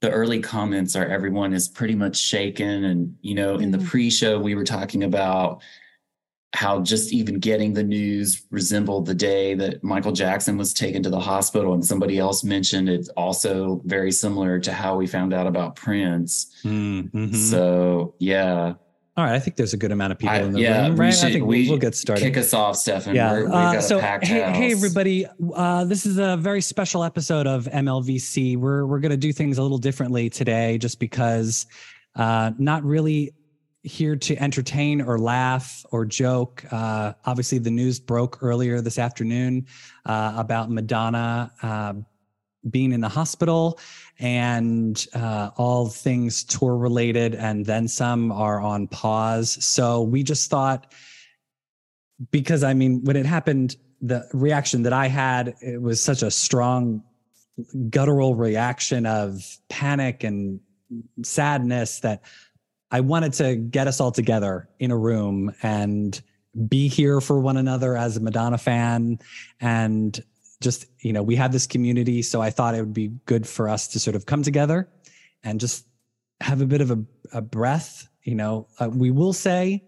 the early comments are everyone is pretty much shaken. And, you know, in the Mhm. pre show, we were talking about how just even getting the news resembled the day that Michael Jackson was taken to the hospital. And somebody else mentioned it's also very similar to how we found out about Prince. Mm, mhm. So, yeah. All right, I think there's a good amount of people I- in the yeah, room, right? I think we we'll, we'll get started. Kick us off, Stefan. yeah. We're, we've uh, got so hey, house. hey, everybody. Uh, this is a very special episode of MLVC. We're we're going to do things a little differently today, just because uh, not really here to entertain or laugh or joke. Uh, obviously, the news broke earlier this afternoon uh, about Madonna. Being in the hospital and uh, all things tour related and then some are on pause so we just thought because I mean, when it happened, the reaction that I had, it was such a strong guttural reaction of panic and sadness that I wanted to get us all together in a room and be here for one another as a Madonna fan. And just, you know, we have this community. So I thought it would be good for us to sort of come together and just have a bit of a, a breath. You know, uh, we will say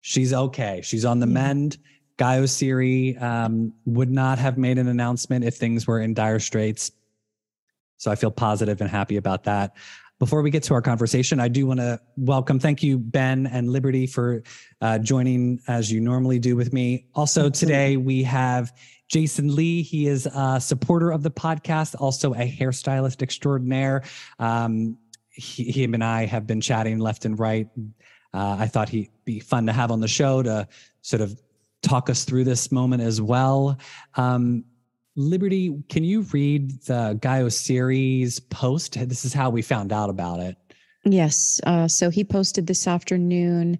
she's okay. She's on the Yeah. mend. Guy Oseary um, would not have made an announcement if things were in dire straits. So I feel positive and happy about that. Before we get to our conversation, I do want to welcome, thank you, Ben and Liberty, for uh, joining as you normally do with me. Also, today we have Jason Lee. He is a supporter of the podcast, also a hairstylist extraordinaire. Um, he, him and I have been chatting left and right. Uh, I thought he'd be fun to have on the show to sort of talk us through this moment as well. Um, Liberty, can you read the Guy Oseary's post? This is how we found out about it. Yes. Uh, so he posted this afternoon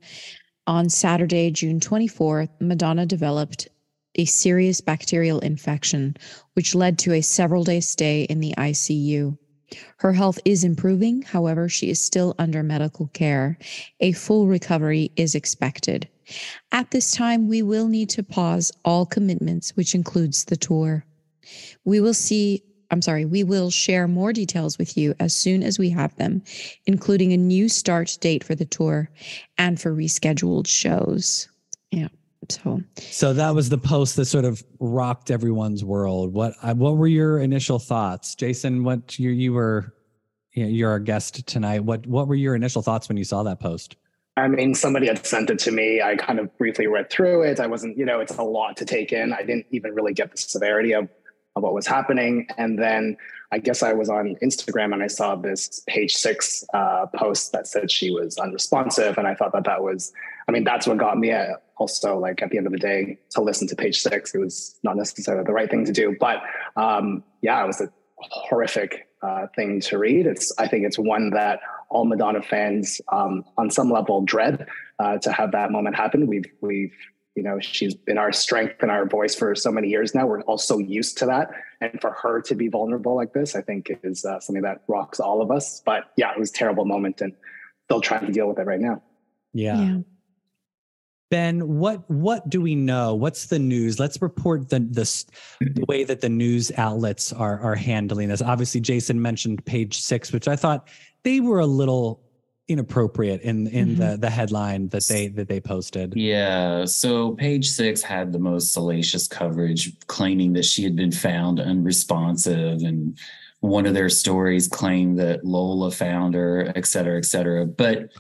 on Saturday, June 24th. Madonna developed a serious bacterial infection, which led to a several day stay in the ICU. Her health is improving. However, she is still under medical care. A full recovery is expected. At this time, we will need to pause all commitments, which includes the tour. We will see, I'm sorry, we will share more details with you as soon as we have them, including a new start date for the tour and for rescheduled shows. Yeah. So So that was the post that sort of rocked everyone's world. What uh, what were your initial thoughts, Jason? What you you were you know, you're our guest tonight. What what were your initial thoughts when you saw that post? I mean, somebody had sent it to me. I kind of briefly read through it. I wasn't, you know, it's a lot to take in. I didn't even really get the severity of, of what was happening. And then I guess I was on Instagram and I saw this page six uh, post that said she was unresponsive. And I thought that that was, I mean, that's what got me uh, also like at the end of the day to listen to page six. It was not necessarily the right thing to do, but um, yeah, it was a horrific uh, thing to read. It's, I think it's one that all Madonna fans um, on some level dread uh, to have that moment happen. We've, we've, you know, she's been our strength and our voice for so many years now. We're all so used to that. And for her to be vulnerable like this, I think is uh, something that rocks all of us. But yeah, it was a terrible moment and still trying to deal with it right now. Yeah. Ben, what what do we know? What's the news? Let's report the the, the way that the news outlets are are handling this. Obviously, Jason mentioned page six, which I thought they were a little inappropriate in in Mhm. the the headline that they that they posted. Yeah. So page six had the most salacious coverage, claiming that she had been found unresponsive. And one of their stories claimed that Lola found her, et cetera, et cetera. But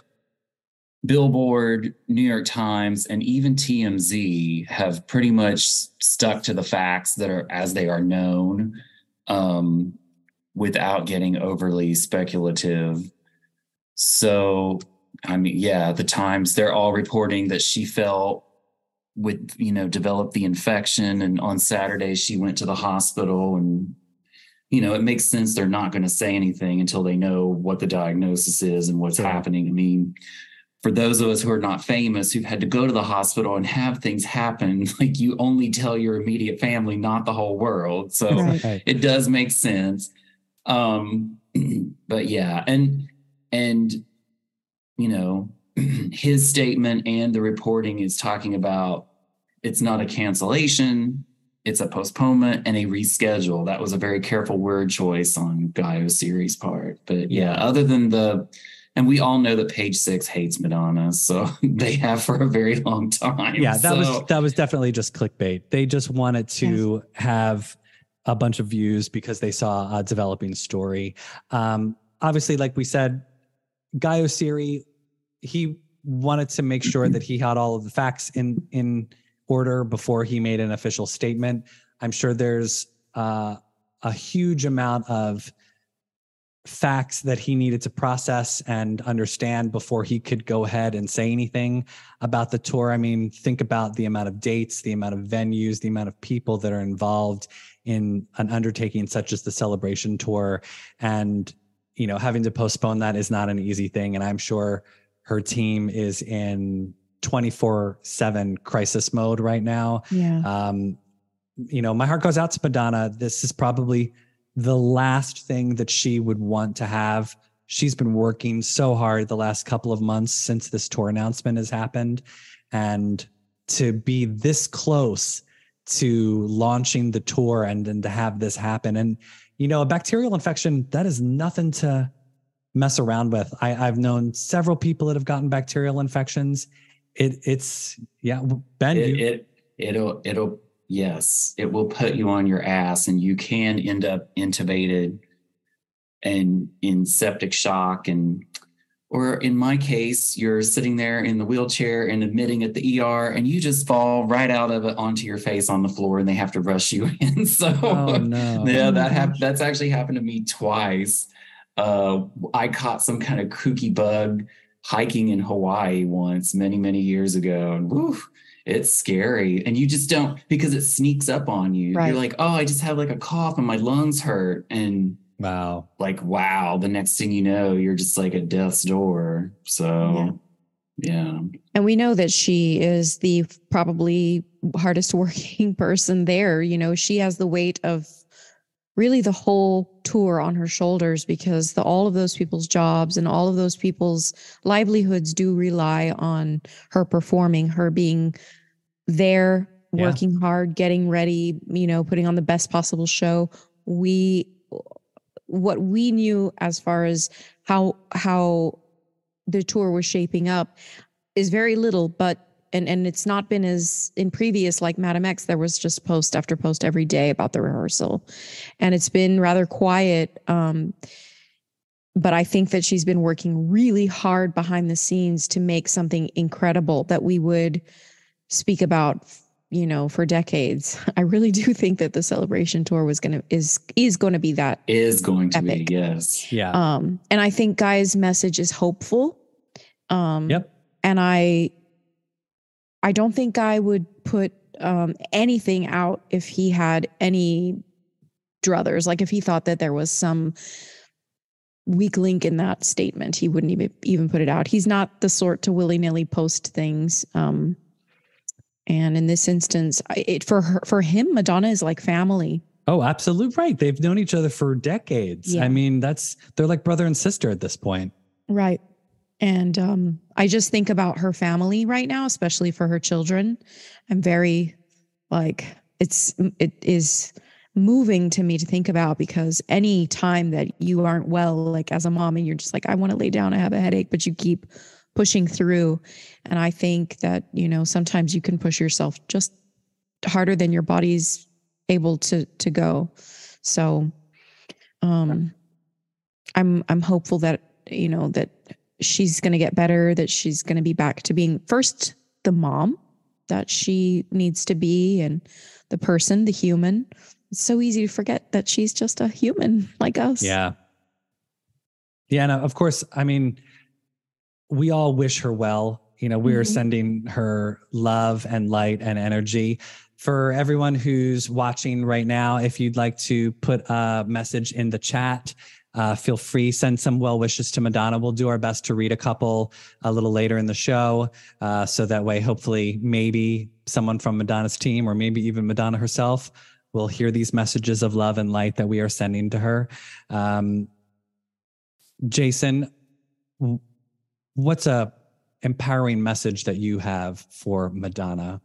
Billboard, New York Times, and even TMZ have pretty much stuck to the facts that are as they are known um, without getting overly speculative. So, I mean, yeah, the Times, they're all reporting that she fell with, you know, developed the infection. And on Saturday, she went to the hospital. And, you know, it makes sense they're not going to say anything until they know what the diagnosis is and what's happening. I mean, for those of us who are not famous, who've had to go to the hospital and have things happen, like you only tell your immediate family, not the whole world. So, Right. Right. it does make sense um but yeah and and you know his statement and the reporting is talking about it's not a cancellation it's a postponement and a reschedule. That was a very careful word choice on Guy Oseary's part. But yeah, other than the and we all know that page six hates Madonna, so they have for a very long time. Yeah, that so. was that was definitely just clickbait. They just wanted to yes. have a bunch of views because they saw a developing story. Um, obviously, like we said, Guy Oseary, he wanted to make sure that he had all of the facts in in order before he made an official statement. I'm sure there's uh, a huge amount of facts that he needed to process and understand before he could go ahead and say anything about the tour. I mean, think about the amount of dates, the amount of venues, the amount of people that are involved in an undertaking such as the celebration tour. And, you know, having to postpone that is not an easy thing. And I'm sure her team is in 24 7 crisis mode right now. Yeah. Um, you know, my heart goes out to Madonna. This is probably the last thing that she would want to have. She's been working so hard the last couple of months since this tour announcement has happened. And to be this close to launching the tour and, and to have this happen. And, you know, a bacterial infection, that is nothing to mess around with. I, I've known several people that have gotten bacterial infections. It, it's, yeah, Ben, it, you, it, it'll, it'll yes, it will put you on your ass and you can end up intubated and in septic shock and or in my case you're sitting there in the wheelchair and admitting at the ER and you just fall right out of it onto your face on the floor and they have to rush you in. So oh, no. yeah that happened that's actually happened to me twice. Uh, I caught some kind of kooky bug hiking in Hawaii once many many years ago and whew, it's scary. And you just don't because it sneaks up on you. Right. you're like oh i just have like a cough and my lungs hurt. And wow. like wow the next thing you know you're just like at death's door. So yeah. yeah. And we know that she is the probably hardest working person there. You know she has the weight of really the whole tour on her shoulders because the all of those people's jobs and all of those people's livelihoods do rely on her performing her being there working yeah. hard, getting ready, you know, putting on the best possible show. We what we knew as far as how how the tour was shaping up is very little, but and and it's not been as in previous like Madame X, there was just post after post every day about the rehearsal. And it's been rather quiet. Um, but I think that she's been working really hard behind the scenes to make something incredible that we would speak about you know for decades i really do think that the celebration tour was going to is is going to be that is going to epic. be yes. Yeah. Um and i think guy's message is hopeful. Um yep. and i i don't think guy would put um anything out if he had any druthers. Like if he thought that there was some weak link in that statement he wouldn't even even put it out. He's not the sort to willy-nilly post things um and in this instance, it for her, for him, Madonna is like family. Oh, absolutely right. They've known each other for decades. Yeah. I mean, that's they're like brother and sister at this point. Right. And um, I just think about her family right now, especially for her children. I'm very like it's it is moving to me to think about because any time that you aren't well, like as a mom, and you're just like, I want to lay down, I have a headache, but you keep pushing through. And I think that, you know, sometimes you can push yourself just harder than your body's able to to go. So um I'm I'm hopeful that, you know, that she's going to get better, that she's going to be back to being first the mom that she needs to be and the person, the human. It's so easy to forget that she's just a human like us. Yeah. Yeah, and of course, I mean, we all wish her well. You know, we're mm-hmm. sending her love and light and energy. For everyone who's watching right now, if you'd like to put a message in the chat, uh, feel free send some well wishes to Madonna. We'll do our best to read a couple a little later in the show, uh, so that way, hopefully, maybe someone from Madonna's team or maybe even Madonna herself will hear these messages of love and light that we are sending to her. Um, Jason, what's a empowering message that you have for Madonna?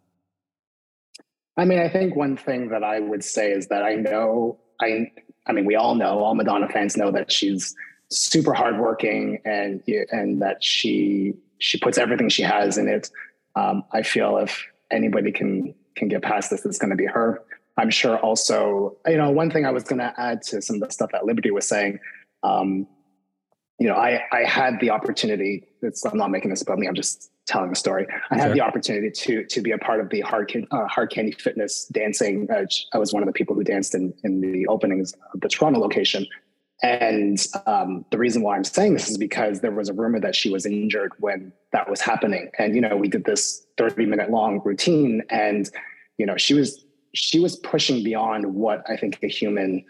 I mean, I think one thing that I would say is that I know I I mean, we all know, all Madonna fans know that she's super hardworking and and that she she puts everything she has in it. Um, I feel if anybody can can get past this, it's going to be her. I'm sure. Also, you know, one thing I was going to add to some of the stuff that Liberty was saying. Um, you know, I I had the opportunity. I'm not making this about me. I'm just telling a story. I had the opportunity to to be a part of the hard uh, hard candy fitness dancing. Uh, I was one of the people who danced in in the openings of the Toronto location. And um, the reason why I'm saying this is because there was a rumor that she was injured when that was happening. And you know, we did this 30 minute long routine, and you know, she was she was pushing beyond what I think a human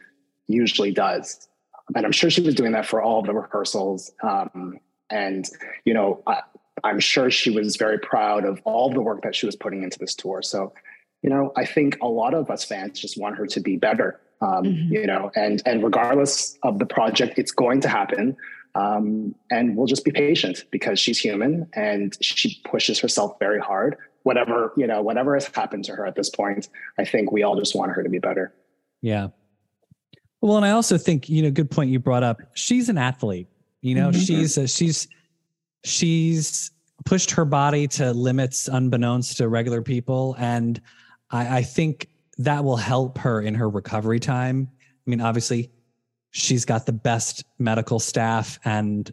usually does. And I'm sure she was doing that for all of the rehearsals. Um, and you know, I, I'm sure she was very proud of all the work that she was putting into this tour. So, you know, I think a lot of us fans just want her to be better. Um, mm-hmm. You know, and and regardless of the project, it's going to happen. Um, and we'll just be patient because she's human and she pushes herself very hard. Whatever you know, whatever has happened to her at this point, I think we all just want her to be better. Yeah. Well, and I also think you know, good point you brought up. She's an athlete. You know, mm-hmm. she's she's she's pushed her body to limits unbeknownst to regular people. And I, I think that will help her in her recovery time. I mean, obviously, she's got the best medical staff and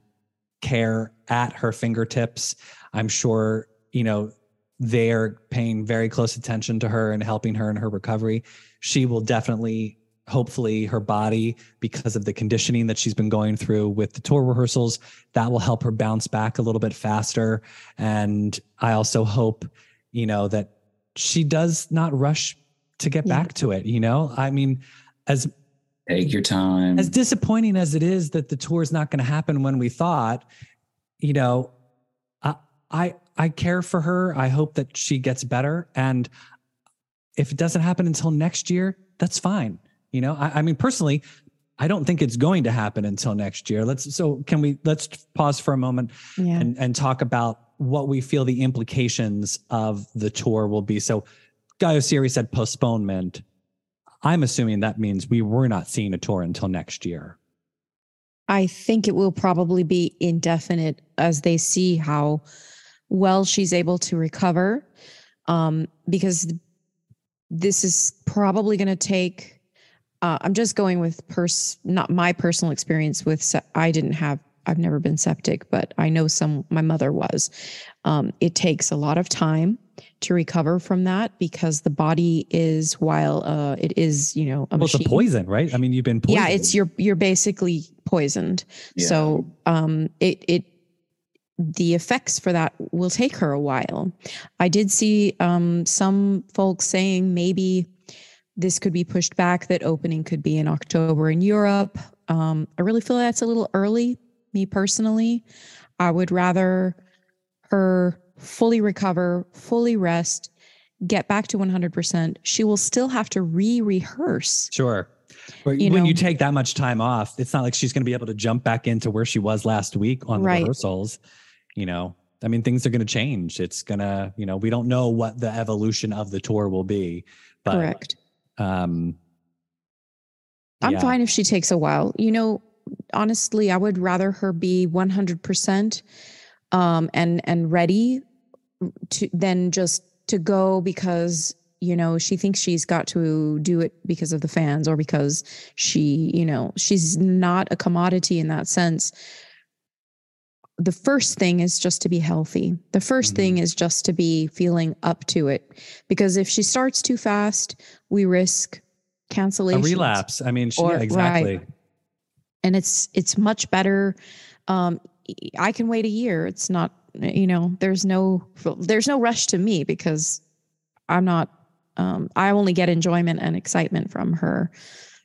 care at her fingertips. I'm sure, you know, they're paying very close attention to her and helping her in her recovery. She will definitely hopefully her body because of the conditioning that she's been going through with the tour rehearsals that will help her bounce back a little bit faster. And i also hope you know that she does not rush to get yeah. back to it you know? I mean as take your time. as disappointing as it is that the tour is not going to happen when we thought you know I, I i care for her. I hope that she gets better. And if it doesn't happen until next year that's fine you know, I, I mean, personally, I don't think it's going to happen until next year. Let's so can we let's pause for a moment yeah. and, and talk about what we feel the implications of the tour will be. So Guy Oseary said postponement. I'm assuming that means we were not seeing a tour until next year. I think it will probably be indefinite as they see how well she's able to recover. Um, because this is probably going to take uh, I'm just going with pers not my personal experience with se- I didn't have I've never been septic, but I know some my mother was. Um, it takes a lot of time to recover from that because the body is while uh, it is you know a well, machine. it's a poison, right? I mean, you've been poisoned. Yeah, it's you're you're basically poisoned. Yeah. So um, it it the effects for that will take her a while. I did see um, some folks saying maybe this could be pushed back, that opening could be in October in Europe. Um, I really feel that's a little early, me personally. I would rather her fully recover, fully rest, get back to 100%. She will still have to re rehearse. Sure. But you when know, you take that much time off, it's not like she's going to be able to jump back into where she was last week on right. the rehearsals. You know, I mean, things are going to change. It's going to, you know, we don't know what the evolution of the tour will be. But Correct. Um, I'm yeah. fine if she takes a while. You know, honestly, I would rather her be 100% um, and and ready to than just to go because you know she thinks she's got to do it because of the fans or because she you know she's not a commodity in that sense the first thing is just to be healthy. The 1st mm-hmm. thing is just to be feeling up to it. Because if she starts too fast, we risk cancellation. A relapse. I mean, she, or, exactly. Right. And it's it's much better. Um, I can wait a year. It's not, you know, there's no there's no rush to me because I'm not um, I only get enjoyment and excitement from her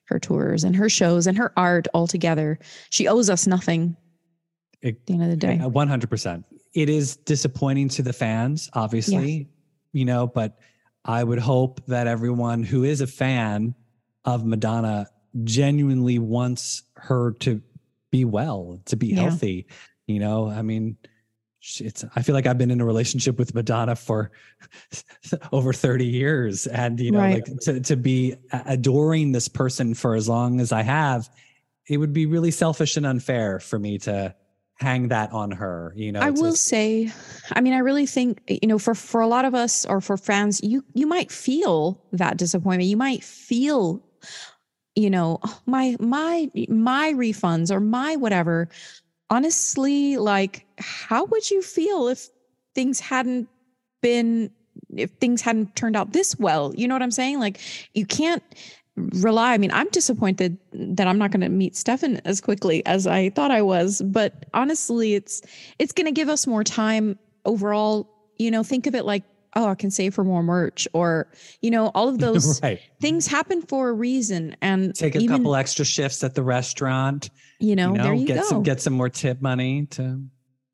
her tours and her shows and her art altogether. She owes us nothing at the end of the day. 100%. It is disappointing to the fans, obviously, yes. you know, but I would hope that everyone who is a fan of Madonna genuinely wants her to be well, to be yeah. healthy. You know, I mean, it's i feel like i've been in a relationship with madonna for over 30 years and you know right. like to, to be adoring this person for as long as i have it would be really selfish and unfair for me to hang that on her you know i will a, say i mean i really think you know for for a lot of us or for fans you you might feel that disappointment. You might feel you know oh, my my my refunds or my whatever. Honestly like how would you feel if things hadn't been if things hadn't turned out this well? You know what i'm saying? Like you can't rely. I mean, I'm disappointed that I'm not going to meet Stefan as quickly as I thought I was, but honestly, it's it's going to give us more time overall. You know, think of it like, oh, I can save for more merch, or you know, all of those right. things happen for a reason. And take a even, couple extra shifts at the restaurant. You know, you know there you get go. some get some more tip money to.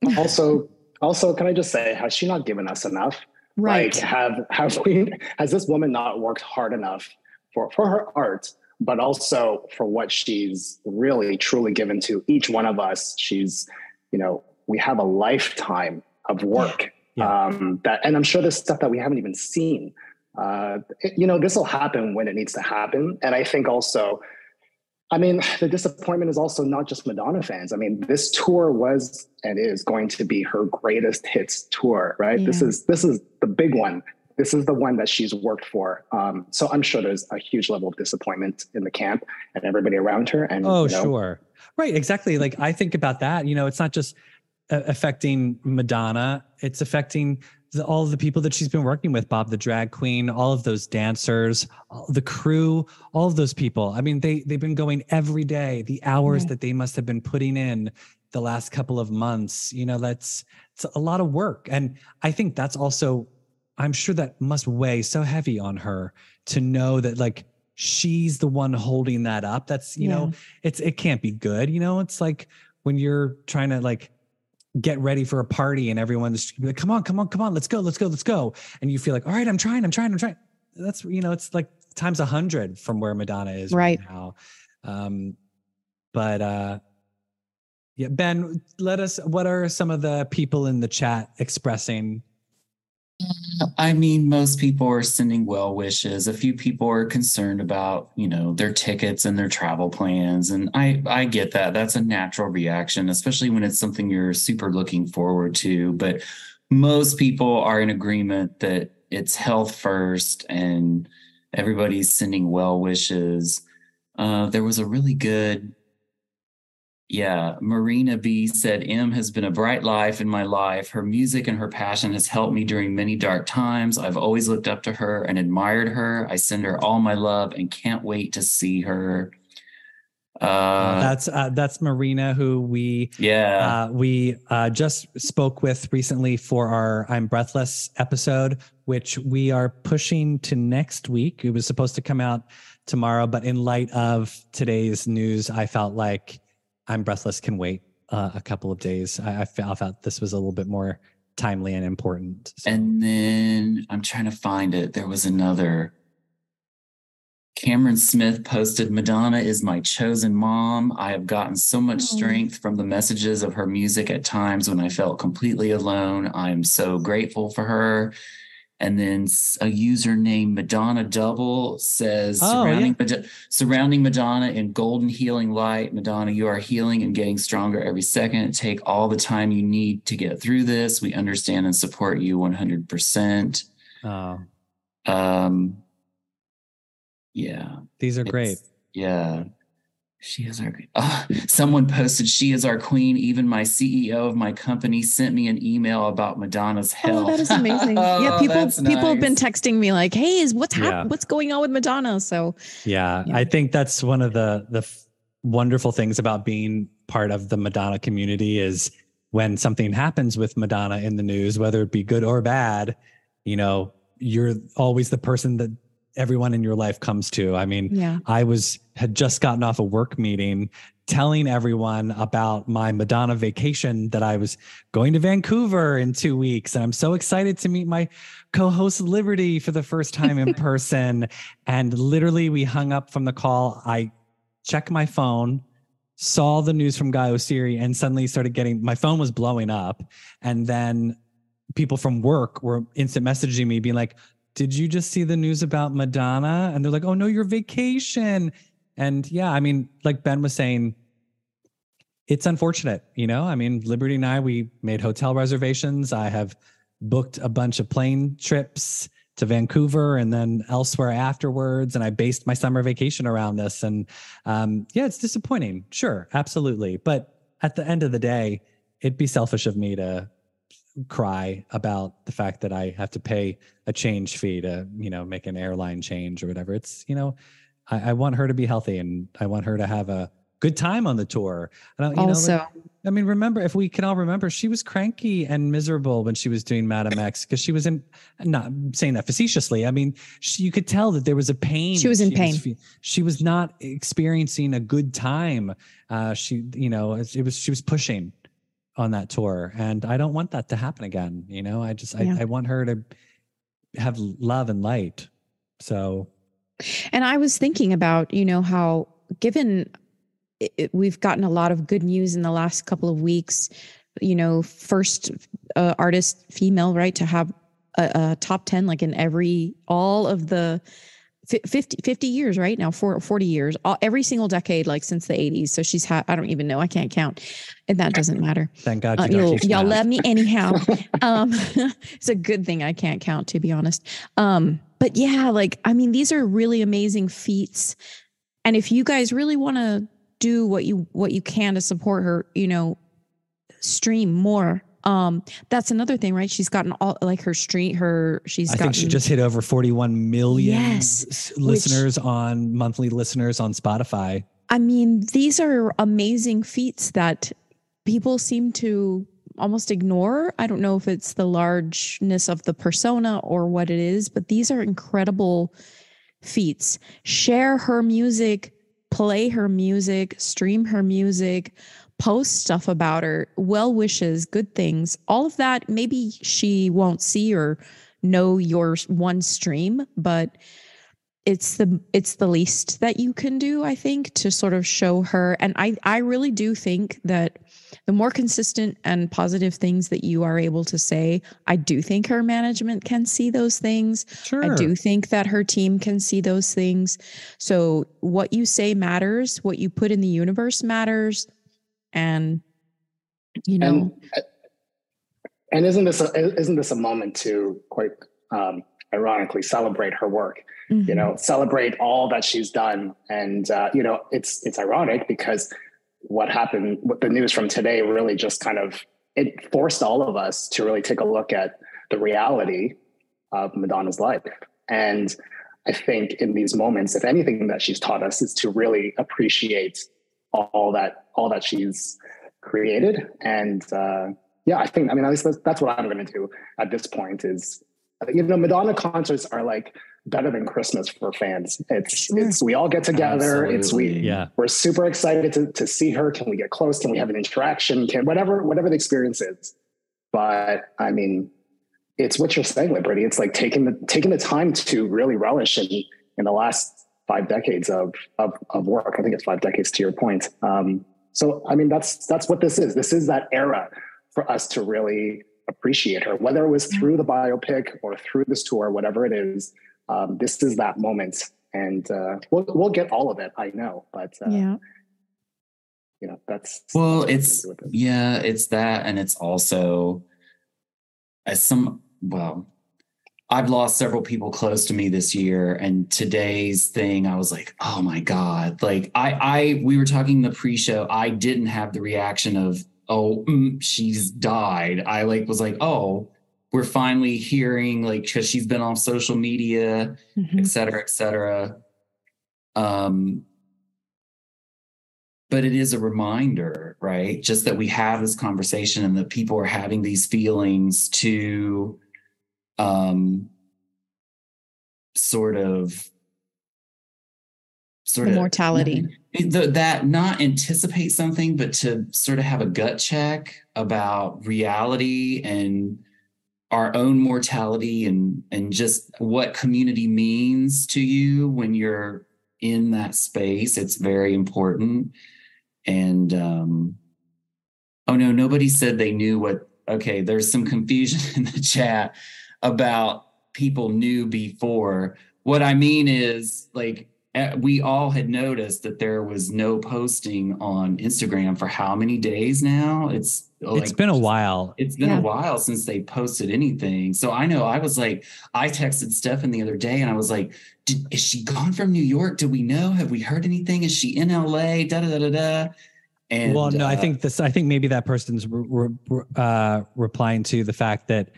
Also, also, can I just say, has she not given us enough? Right. Like, have have we? Has this woman not worked hard enough for, for her art, but also for what she's really truly given to each one of us. She's, you know, we have a lifetime of work. Yeah. Um, that, and I'm sure there's stuff that we haven't even seen. Uh, it, you know, this will happen when it needs to happen. And I think also, I mean, the disappointment is also not just Madonna fans. I mean, this tour was and is going to be her greatest hits tour, right? Yeah. This is this is the big one this is the one that she's worked for. Um, so I'm sure there's a huge level of disappointment in the camp and everybody around her. And oh, you know, sure, right, exactly. Like I think about that. You know, it's not just uh, affecting Madonna; it's affecting the, all of the people that she's been working with. Bob the drag queen, all of those dancers, the crew, all of those people. I mean, they they've been going every day. The hours that they must have been putting in the last couple of months. You know, that's it's a lot of work, and I think that's also I'm sure that must weigh so heavy on her to know that like she's the one holding that up. That's, you yeah. know, it's it can't be good. You know, it's like when you're trying to like get ready for a party and everyone's like, come on, come on, come on, let's go, let's go, let's go. And you feel like, all right, I'm trying, I'm trying, I'm trying. That's you know, it's like times a hundred from where Madonna is right, right now. Um, but uh yeah, Ben, let us what are some of the people in the chat expressing I mean, most people are sending well wishes. A few people are concerned about, you know, their tickets and their travel plans. And I, I get that. That's a natural reaction, especially when it's something you're super looking forward to. But most people are in agreement that it's health first and everybody's sending well wishes. Uh, there was a really good yeah, Marina B said, M has been a bright life in my life. Her music and her passion has helped me during many dark times. I've always looked up to her and admired her. I send her all my love and can't wait to see her. Uh, that's uh, that's Marina, who we yeah uh, we uh, just spoke with recently for our "I'm Breathless" episode, which we are pushing to next week. It was supposed to come out tomorrow, but in light of today's news, I felt like I'm Breathless can wait uh, a couple of days. I, I, felt this was a little bit more timely and important. So. And then I'm trying to find it. There was another. Cameron Smith posted, Madonna is my chosen mom. I have gotten so much oh. strength from the messages of her music at times when I felt completely alone. I am so grateful for her and then a user named Madonna Double says oh, surrounding, yeah. Madonna, surrounding Madonna in golden healing light. Madonna, you are healing and getting stronger every second. Take all the time you need to get through this. We understand and support you 100%. Oh. Um, yeah. These are great. Yeah. She is our oh, someone posted she is our queen. Even my CEO of my company sent me an email about Madonna's health. Oh, that is amazing. oh, yeah, people people nice. have been texting me like, "Hey, is what's hap- yeah. what's going on with Madonna?" So yeah, yeah, I think that's one of the the f- wonderful things about being part of the Madonna community is when something happens with Madonna in the news, whether it be good or bad, you know, you're always the person that everyone in your life comes to. I mean, yeah. I was had just gotten off a work meeting telling everyone about my Madonna vacation that I was going to Vancouver in 2 weeks and I'm so excited to meet my co-host Liberty for the first time in person and literally we hung up from the call. I check my phone saw the news from Guy Oseary and suddenly started getting my phone was blowing up. And then people from work were instant messaging me, being like, Did you just see the news about Madonna? And they're like, Oh no, your vacation. And yeah, I mean, like Ben was saying, it's unfortunate, you know. I mean, Liberty and I, we made hotel reservations. I have booked a bunch of plane trips to Vancouver and then elsewhere afterwards. And I based my summer vacation around this. And um, yeah, it's disappointing. Sure, absolutely. But at the end of the day, it'd be selfish of me to cry about the fact that I have to pay a change fee to, you know, make an airline change or whatever. It's, you know, I, I want her to be healthy and I want her to have a good time on the tour. I don't, you also, know, like, I mean, remember if we can all remember, she was cranky and miserable when she was doing Madame X because she was in. Not saying that facetiously. I mean, she, you could tell that there was a pain. She was in she pain. Was, she was not experiencing a good time. Uh, she, you know, it was she was pushing on that tour, and I don't want that to happen again. You know, I just yeah. I, I want her to have love and light. So, and I was thinking about you know how given it, we've gotten a lot of good news in the last couple of weeks. You know, first uh, artist female, right, to have a, a, top 10 like in every all of the 50, 50 years right? Now for 40 years all, every single decade like since the 80s so she's had i don't even know. I can't count. And that doesn't matter. Thank god uh, you'll, y'all love me anyhow. Um it's a good thing i can't count to be honest. Um but yeah like i mean these are really amazing feats. And if you guys really want to do what you what you can to support her you know stream more um that's another thing right? She's gotten all like her street her she's i gotten, think she just hit over 41 million yes, listeners which, on monthly listeners on spotify. I mean these are amazing feats that people seem to almost ignore. I don't know if it's the largeness of the persona or what it is but these are incredible feats. Share her music play her music, stream her music, post stuff about her, well wishes, good things, all of that. Maybe she won't see or know your one stream, but it's the it's the least that you can do i think to sort of show her and i i really do think that the more consistent and positive things that you are able to say i do think her management can see those things sure. i do think that her team can see those things so what you say matters what you put in the universe matters and you know and, and isn't this a, isn't this a moment to quite um, ironically celebrate her work? Mm-hmm. you know celebrate all that she's done. And uh, you know it's it's ironic because what happened what the news from today really just kind of it forced all of us to really take a look at the reality of madonna's life. And i think in these moments if anything that she's taught us is to really appreciate all that all that she's created and uh, yeah i think i mean at least that's, that's what i'm going to do at this point is you know, Madonna concerts are like better than Christmas for fans. It's it's we all get together. Absolutely. It's we yeah. we're super excited to to see her. Can we get close? Can we have an interaction? Can whatever whatever the experience is. But I mean, it's what you're saying, Liberty. It's like taking the taking the time to really relish in in the last five decades of of of work. I think it's five decades to your point. Um, so I mean, that's that's what this is. This is that era for us to really appreciate her, whether it was through the biopic or through this tour, whatever it is. Um, this is that moment, and uh, we'll we'll get all of it. I know, but uh, yeah, you know that's well, that's it's yeah, it's that, and it's also as some well. I've lost several people close to me this year, and today's thing, I was like, "Oh my god!" Like I, I, we were talking the pre-show. I didn't have the reaction of oh, mm, she's died. I like was like, oh, we're finally hearing like because she's been on social media, mm-hmm. et cetera, et cetera. Um, but it is a reminder, right? Just that we have this conversation and that people are having these feelings to um sort of sort the of mortality the, that not anticipate something but to sort of have a gut check about reality and our own mortality and and just what community means to you when you're in that space it's very important. And um, oh no, nobody said they knew what. Okay, there's some confusion in the chat about people knew before. What I mean is like eh, we all had noticed that there was no posting on Instagram for how many days now? It's like, it's been a while. It's been yeah. a while since they posted anything. So I know I was like, I texted Stefan the other day and I was like, is she gone from New York? Do we know? Have we heard anything? Is she in LA? Da da da da da. And well, no, uh, I think this. I think maybe that person's re- re- uh, replying to the fact that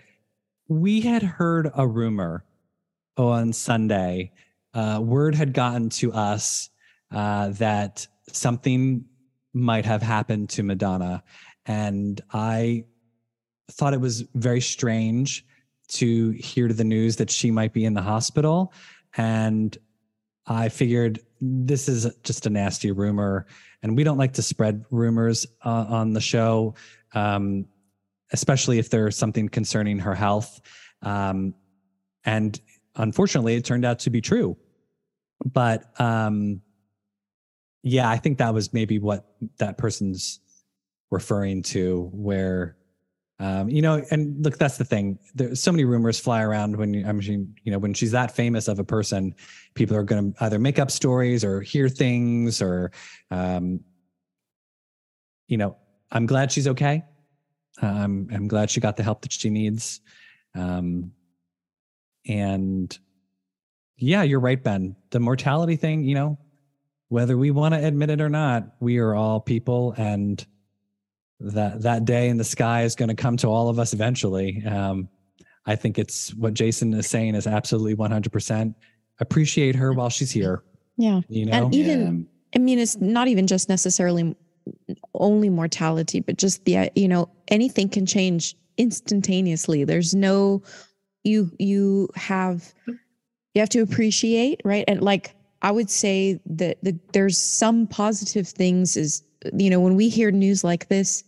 we had heard a rumor on Sunday. Uh, word had gotten to us uh, that something might have happened to Madonna, and I thought it was very strange to hear the news that she might be in the hospital. And I figured this is just a nasty rumor, and we don't like to spread rumors uh, on the show, um, especially if there's something concerning her health. Um, and unfortunately, it turned out to be true. But um, yeah, I think that was maybe what that person's referring to where um, you know, and look, that's the thing. There's so many rumors fly around when you, I mean, you know, when she's that famous of a person, people are going to either make up stories or hear things or, um, you know, I'm glad she's okay. Um, I'm glad she got the help that she needs. Um, and yeah, you're right, Ben. The mortality thing, you know, whether we want to admit it or not, we are all people and that that day in the sky is going to come to all of us eventually. Um, I think it's what Jason is saying is absolutely 100%. Appreciate her while she's here. Yeah. You know, and even, yeah. I mean, it's not even just necessarily only mortality, but just the, uh, you know, anything can change instantaneously. There's no, you, you have, you have to appreciate, right? And like, I would say that the, there's some positive things is, you know, when we hear news like this,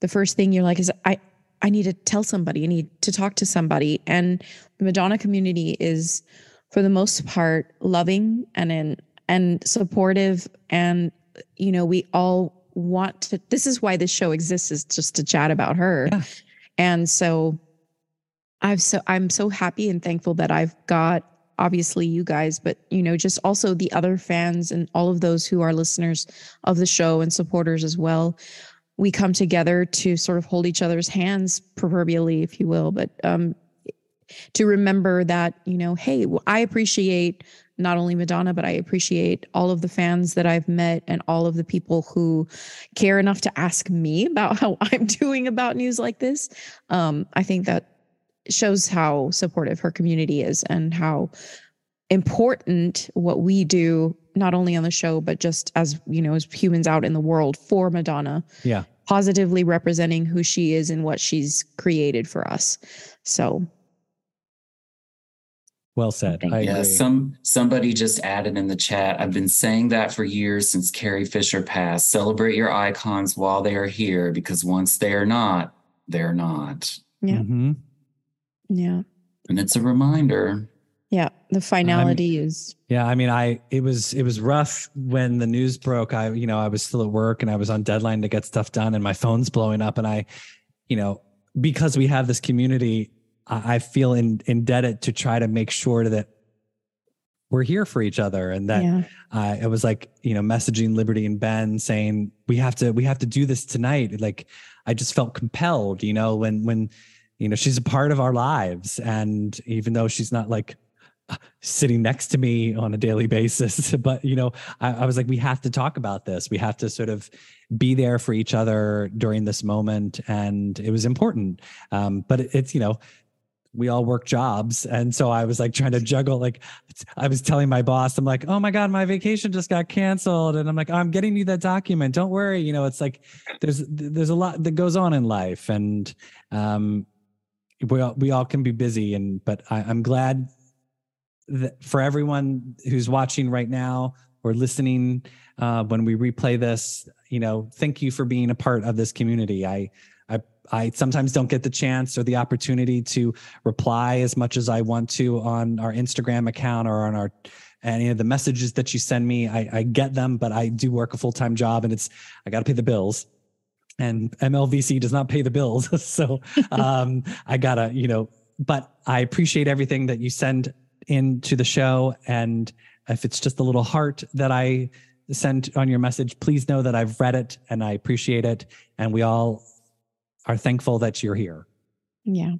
the first thing you're like is I I need to tell somebody, I need to talk to somebody. And the Madonna community is for the most part loving and in, and supportive and you know, we all want to this is why this show exists is just to chat about her. Yeah. And so I've so I'm so happy and thankful that I've got obviously you guys, but you know, just also the other fans and all of those who are listeners of the show and supporters as well we come together to sort of hold each other's hands proverbially if you will but um, to remember that you know hey i appreciate not only madonna but i appreciate all of the fans that i've met and all of the people who care enough to ask me about how i'm doing about news like this. Um, i think that shows how supportive her community is and how important what we do not only on the show but just as you know as humans out in the world for madonna yeah. positively representing who she is and what she's created for us. So well said I yeah agree. some somebody just added in the chat i've been saying that for years since carrie fisher passed celebrate your icons while they are here because once they are not they're not yeah mm-hmm. yeah and it's a reminder yeah, the finality I'm, is. Yeah, I mean, I it was it was rough when the news broke. I you know I was still at work and I was on deadline to get stuff done, and my phone's blowing up, and I, you know, because we have this community, I, feel in, indebted to try to make sure that we're here for each other and that yeah. uh, it was like you know messaging liberty and ben saying we have to we have to do this tonight like i just felt compelled you know when when you know she's a part of our lives and even though she's not like sitting next to me on a daily basis. But, you know, I, I, was like, we have to talk about this. We have to sort of be there for each other during this moment. And it was important. Um, but it, it's, you know, we all work jobs. And so I was like trying to juggle, like, I was telling my boss, I'm like, oh my God, my vacation just got canceled. And I'm like, I'm getting you that document. Don't worry. You know, it's like there's, there's a lot that goes on in life. And, um, we all, we all can be busy and but I, i'm glad that for everyone who's watching right now or listening uh, when we replay this, you know, thank you for being a part of this community. I, I, sometimes don't get the chance or the opportunity to reply as much as I want to on our Instagram account or on our any of the messages that you send me. I, I get them, but I do work a full time job and it's, I got to pay the bills. And MLVC does not pay the bills. so um, I got to, you know, but I appreciate everything that you send into the show. And if it's just a little heart that I send on your message, please know that I've read it and I appreciate it. And we all are thankful that you're here. Yeah.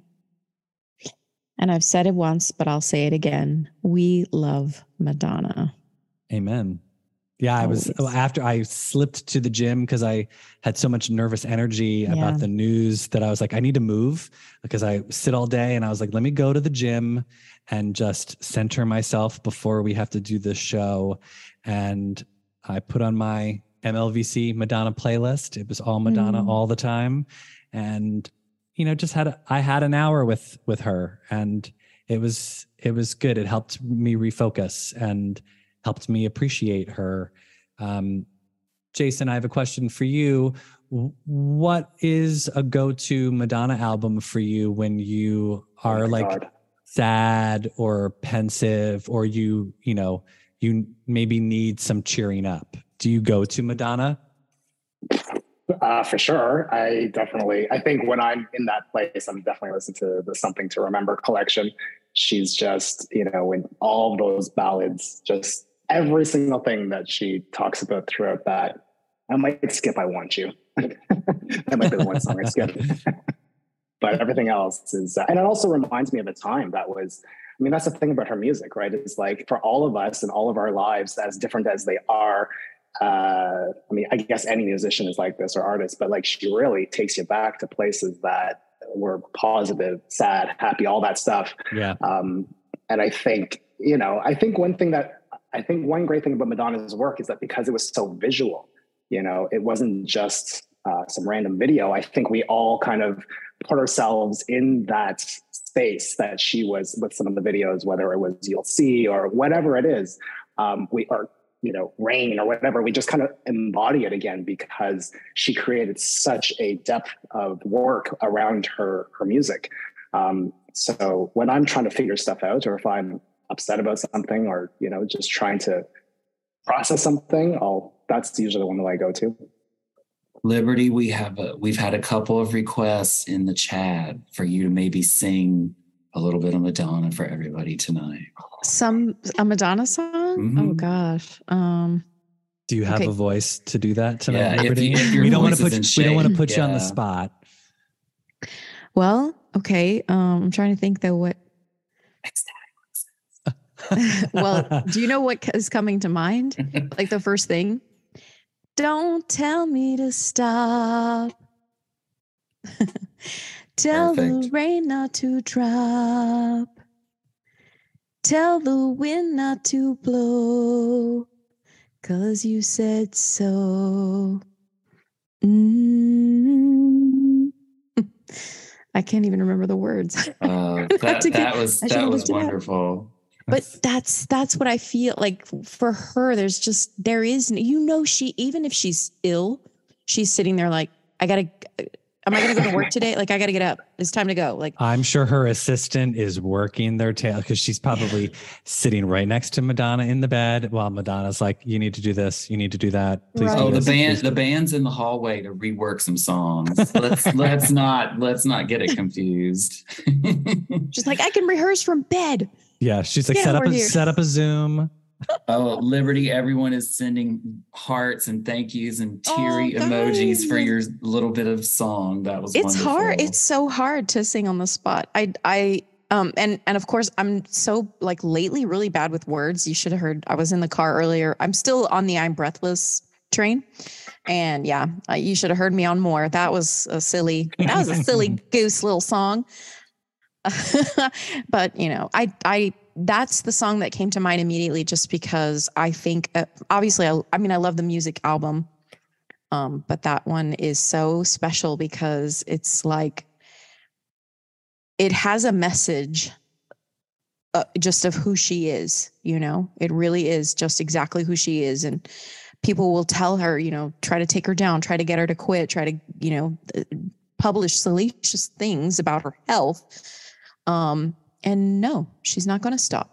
And I've said it once, but I'll say it again. We love Madonna. Amen. Yeah, I was after I slipped to the gym because I had so much nervous energy yeah. about the news that I was like, I need to move because I sit all day and I was like, let me go to the gym and just center myself before we have to do this show. And I put on my MLVC Madonna playlist. It was all Madonna mm. all the time. And you know, just had a, I had an hour with with her and it was it was good. It helped me refocus and helped me appreciate her. Um, Jason, I have a question for you. What is a go-to Madonna album for you when you oh are oh like God. sad or pensive or you, you know, you maybe need some cheering up? Do you go to Madonna? Uh, for sure. I definitely, I think when I'm in that place, I'm definitely listening to the Something to Remember collection. She's just, you know, in all those ballads, just every single thing that she talks about throughout that. I might skip I Want You. that might be the one song I skip. but everything else is, uh, and it also reminds me of a time that was, I mean, that's the thing about her music, right? It's like for all of us and all of our lives, as different as they are, uh, I mean, I guess any musician is like this or artist, but like she really takes you back to places that were positive, sad, happy, all that stuff. Yeah. Um, and I think, you know, I think one thing that I think one great thing about Madonna's work is that because it was so visual, you know, it wasn't just uh, some random video. I think we all kind of put ourselves in that space that she was with some of the videos, whether it was You'll See or whatever it is. Um, we are you know rain or whatever we just kind of embody it again because she created such a depth of work around her her music um, so when i'm trying to figure stuff out or if i'm upset about something or you know just trying to process something i'll that's usually the one that i go to liberty we have a, we've had a couple of requests in the chat for you to maybe sing a little bit of Madonna for everybody tonight. Some a Madonna song? Oh, mm-hmm. Oh gosh. Um do you have okay. a voice to do that tonight? Yeah, if you, if we don't want to put we don't want to put yeah. you on the spot. Well, okay. Um, I'm trying to think though what well, do you know what is coming to mind? Like the first thing? Don't tell me to stop. Tell Perfect. the rain not to drop. Tell the wind not to blow. Cause you said so. Mm. I can't even remember the words. Uh, that, that was that was wonderful. But that's that's what I feel like for her. There's just there is you know she even if she's ill, she's sitting there like I gotta am I going to go to work today? Like, I got to get up. It's time to go. Like, I'm sure her assistant is working their tail because she's probably sitting right next to Madonna in the bed while Madonna's like, "You need to do this. You need to do that." Please. Right. Do oh, the band, the band's in the hallway to rework some songs. Let's let's not let's not get it confused. she's like, I can rehearse from bed. Yeah, she's like, get set up a, set up a Zoom oh, Liberty, everyone is sending hearts and thank yous and teary oh, emojis for your little bit of song. That was It's wonderful. hard. It's so hard to sing on the spot. I I um and and of course I'm so like lately really bad with words. You should have heard I was in the car earlier. I'm still on the I'm breathless train. And yeah, uh, you should have heard me on more. That was a silly that was a silly goose little song. but you know, I I that's the song that came to mind immediately just because I think uh, obviously I, I mean I love the music album um but that one is so special because it's like it has a message uh, just of who she is you know? It really is just exactly who she is and people will tell her you know try to take her down try to get her to quit try to you know publish salacious things about her health um and no, she's not going to stop.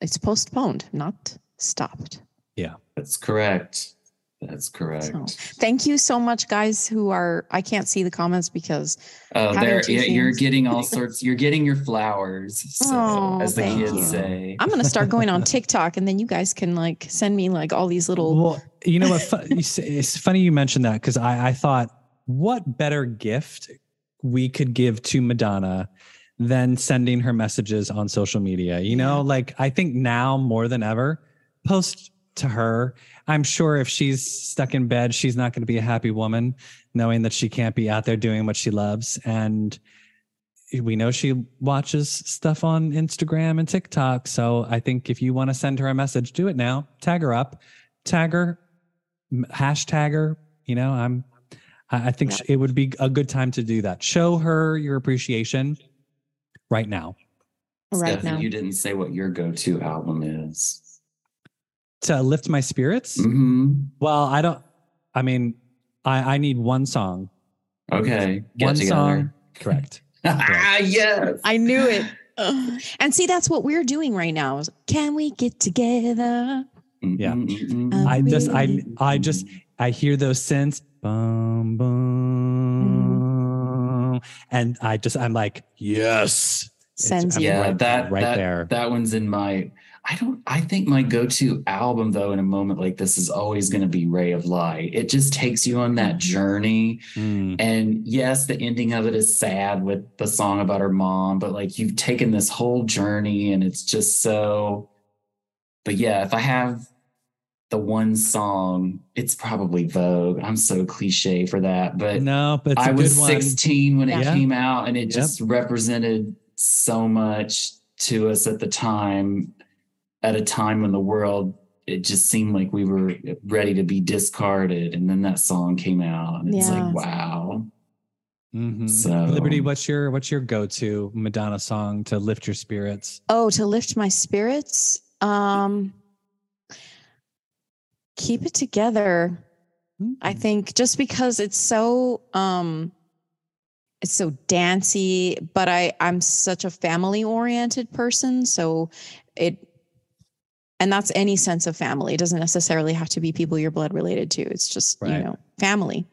It's postponed, not stopped. Yeah. That's correct. That's correct. So thank you so much, guys. Who are I can't see the comments because Oh, there yeah, you're getting all sorts. You're getting your flowers, so, Oh, as the thank kids you. say. I'm gonna start going on TikTok, and then you guys can like send me like all these little. Well, you know what? fu- you say- It's funny you mentioned that because I, I thought, what better gift we could give to Madonna than sending her messages on social media? You know, like I think now more than ever, post to her. I'm sure if she's stuck in bed, she's not going to be a happy woman, knowing that she can't be out there doing what she loves. And we know she watches stuff on Instagram and TikTok. So I think if you want to send her a message, do it now. Tag her up, tag her, hashtag her. You know, I'm. I I think Yeah. it would be a good time to do that. Show her your appreciation right now. right Stephanie, now. you didn't say what your go-to album is. To lift my spirits. hmm Well, I don't. I mean, I I need one song. Okay, get one together. song. Correct. ah, yes. I knew it. Ugh. and see, that's what we're doing right now. is, Can we get together? Yeah. Mm, mm, mm, Um, I just I I just I hear those synths. Bum, bum, and I just I'm like yes. Sends I'm you. yeah, right, that right that, there. That one's in my. I don't. I think my go-to album, though, in a moment like this, is always going to be "Ray of Light." It just takes you on that journey. Mm. And yes, the ending of it is sad with the song about her mom, but like you've taken this whole journey, and it's just so. But yeah, if I have the one song, it's probably Vogue. I'm so cliche for that, but No, but it's a I was good one. 16 when it Yeah. came out, and it Yep. just represented so much to us at the time. At a time when the world, it just seemed like we were ready to be discarded, and then that song came out, and it's like, wow. Mhm. So- Liberty, what's your what's your go to Madonna song to lift your spirits? Oh, to lift my spirits. Um, keep it together. I Mm. think just because it's so um it's so dancey, but I I'm such a family oriented person, so it and that's any sense of family. It doesn't necessarily have to be people you're blood related to. It's just, you know, family.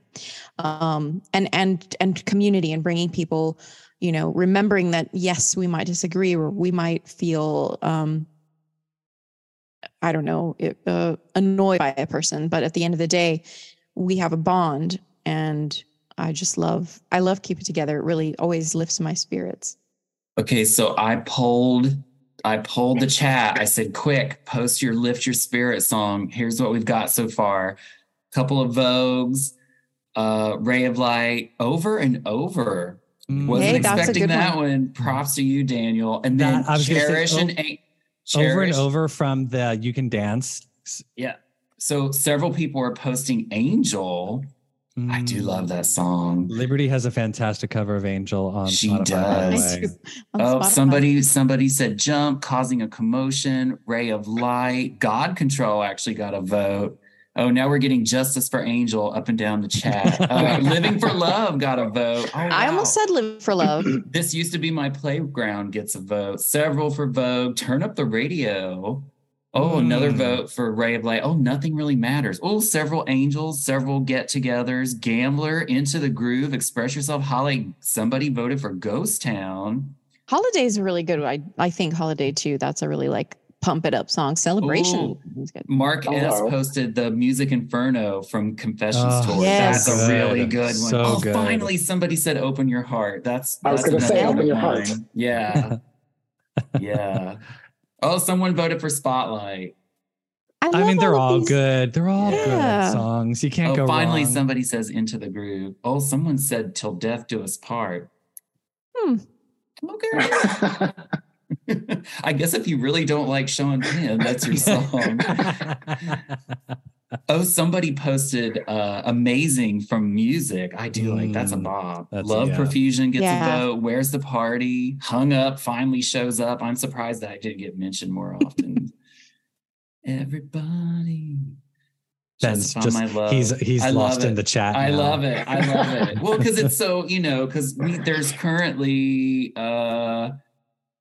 Um and and and community and bringing people, you know, remembering that yes, we might disagree or we might feel um I don't know, it, uh, annoyed by a person, but at the end of the day, we have a bond and I just love I love keep it together. It really always lifts my spirits. Okay, so I polled I polled the chat. I said, quick, post your lift your spirit song. Here's what we've got so far. Couple of Vogues, uh, Ray of Light, over and over. Mm. Wasn't Hey, expecting that one. Props to you, Daniel. And then That- I say, Cherish and o- A- over and over from the you can dance. Yeah. So several people are posting Angel. I do Mm. love that song. Liberty has a fantastic cover of Angel on She Spotify. does. way. On Oh, Spotify. somebody somebody said jump, causing a commotion, ray of light, God control actually got a vote. Oh, now we're getting justice for Angel up and down the chat. Uh, living for love got a vote. Oh, I almost said live for love. this used to be my playground gets a vote. Several for Vogue. Turn up the radio. Oh, another Mm. vote for Ray of Light. Oh, nothing really matters. Oh, several angels, several get-togethers. Gambler, into the groove. Express yourself. Holly. Somebody voted for Ghost Town. Holiday's a really good. I I think Holiday too. That's a really like pump it up song. Celebration. Ooh. is good. Mark S Hello. posted the Music Inferno from Confessions Oh, Tour. Yes. That's a really Good. good one. So oh, good. finally somebody said "Open Your Heart." That's I was that's gonna say, "Open your one. heart." Yeah, yeah. Oh, someone voted for Spotlight. I, I mean, they're of all good. They're all Yeah. good songs. You can't oh, go finally wrong. somebody says "Into the Groove." Oh, someone said "Till Death Do Us Part." Hmm. Okay. I guess if you really don't like Sean Penn, that's your song. Oh, somebody posted uh amazing from music. I do like that's a Mm, bob. that's- Love yeah. Profusion gets Yeah. a vote. Where's the party? Hung up finally shows up. I'm surprised that I didn't get mentioned more often. Everybody. Ben's Justify just my love. he's he's I love lost in the chat. I now. love it. I love it. Well, because it's so, you know, because we there's currently uh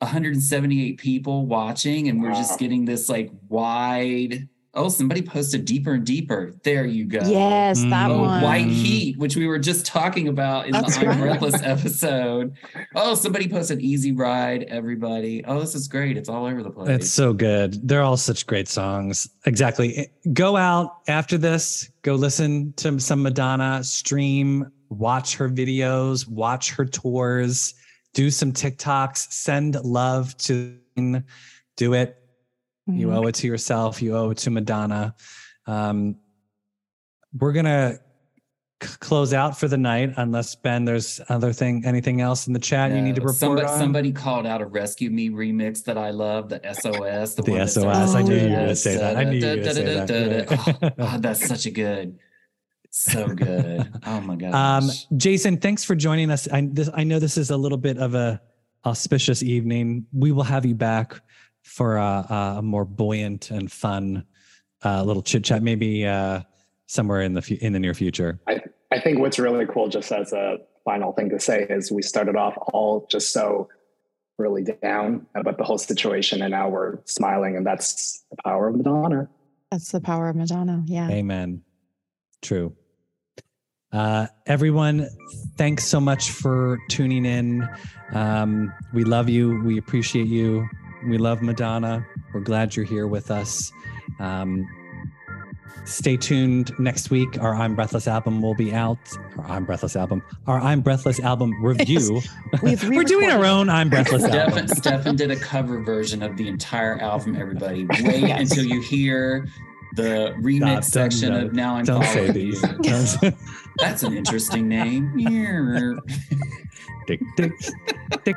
178 people watching, and we're Wow. just getting this like wide. Oh, somebody posted deeper and deeper. There you go. Yes, that Oh, one. White Mm. Heat, which we were just talking about in That's the I'm right. Breathless episode. Oh, somebody posted Easy Ride, everybody. Oh, this is great. It's all over the place. It's so good. They're all such great songs. Exactly. Go out after this, go listen to some Madonna, stream, watch her videos, watch her tours, do some TikToks, send love to do it. You Mhm. owe it to yourself. You owe it to Madonna. Um, we're gonna c- close out for the night, unless Ben, there's other thing, anything else in the chat you need to No, report somebody, on. somebody called out a Rescue Me remix that I love, the SOS. The, The one SOS, starts I with knew you were gonna say that. I knew you were gonna say that. Oh, God, that's such a good, so good. Oh my gosh. Um, Jason, thanks for joining us. I, this, I know this is a little bit of a auspicious evening. We will have you back for a, a more buoyant and fun uh, little chit chat, maybe uh, somewhere in the fu- in the near future. I think what's really cool, just as a final thing to say, is we started off all just so really down about the whole situation, and now we're smiling, and that's the power of Madonna. That's the power of Madonna. Yeah. Amen. True. Uh, everyone, thanks so much for tuning in. Um, we love you. We appreciate you. We love Madonna. We're glad you're here with us. Um, stay tuned next week. Our I'm Breathless album will be out. Our I'm Breathless album. Our I'm Breathless album review. We've We're doing our own I'm Breathless Stefan, album. Stefan did a cover version of the entire album. Everybody, wait Yes. until you hear the remix Stop, section of "Now I'm Don't say Following these. You." That's an interesting name. Dick, dick.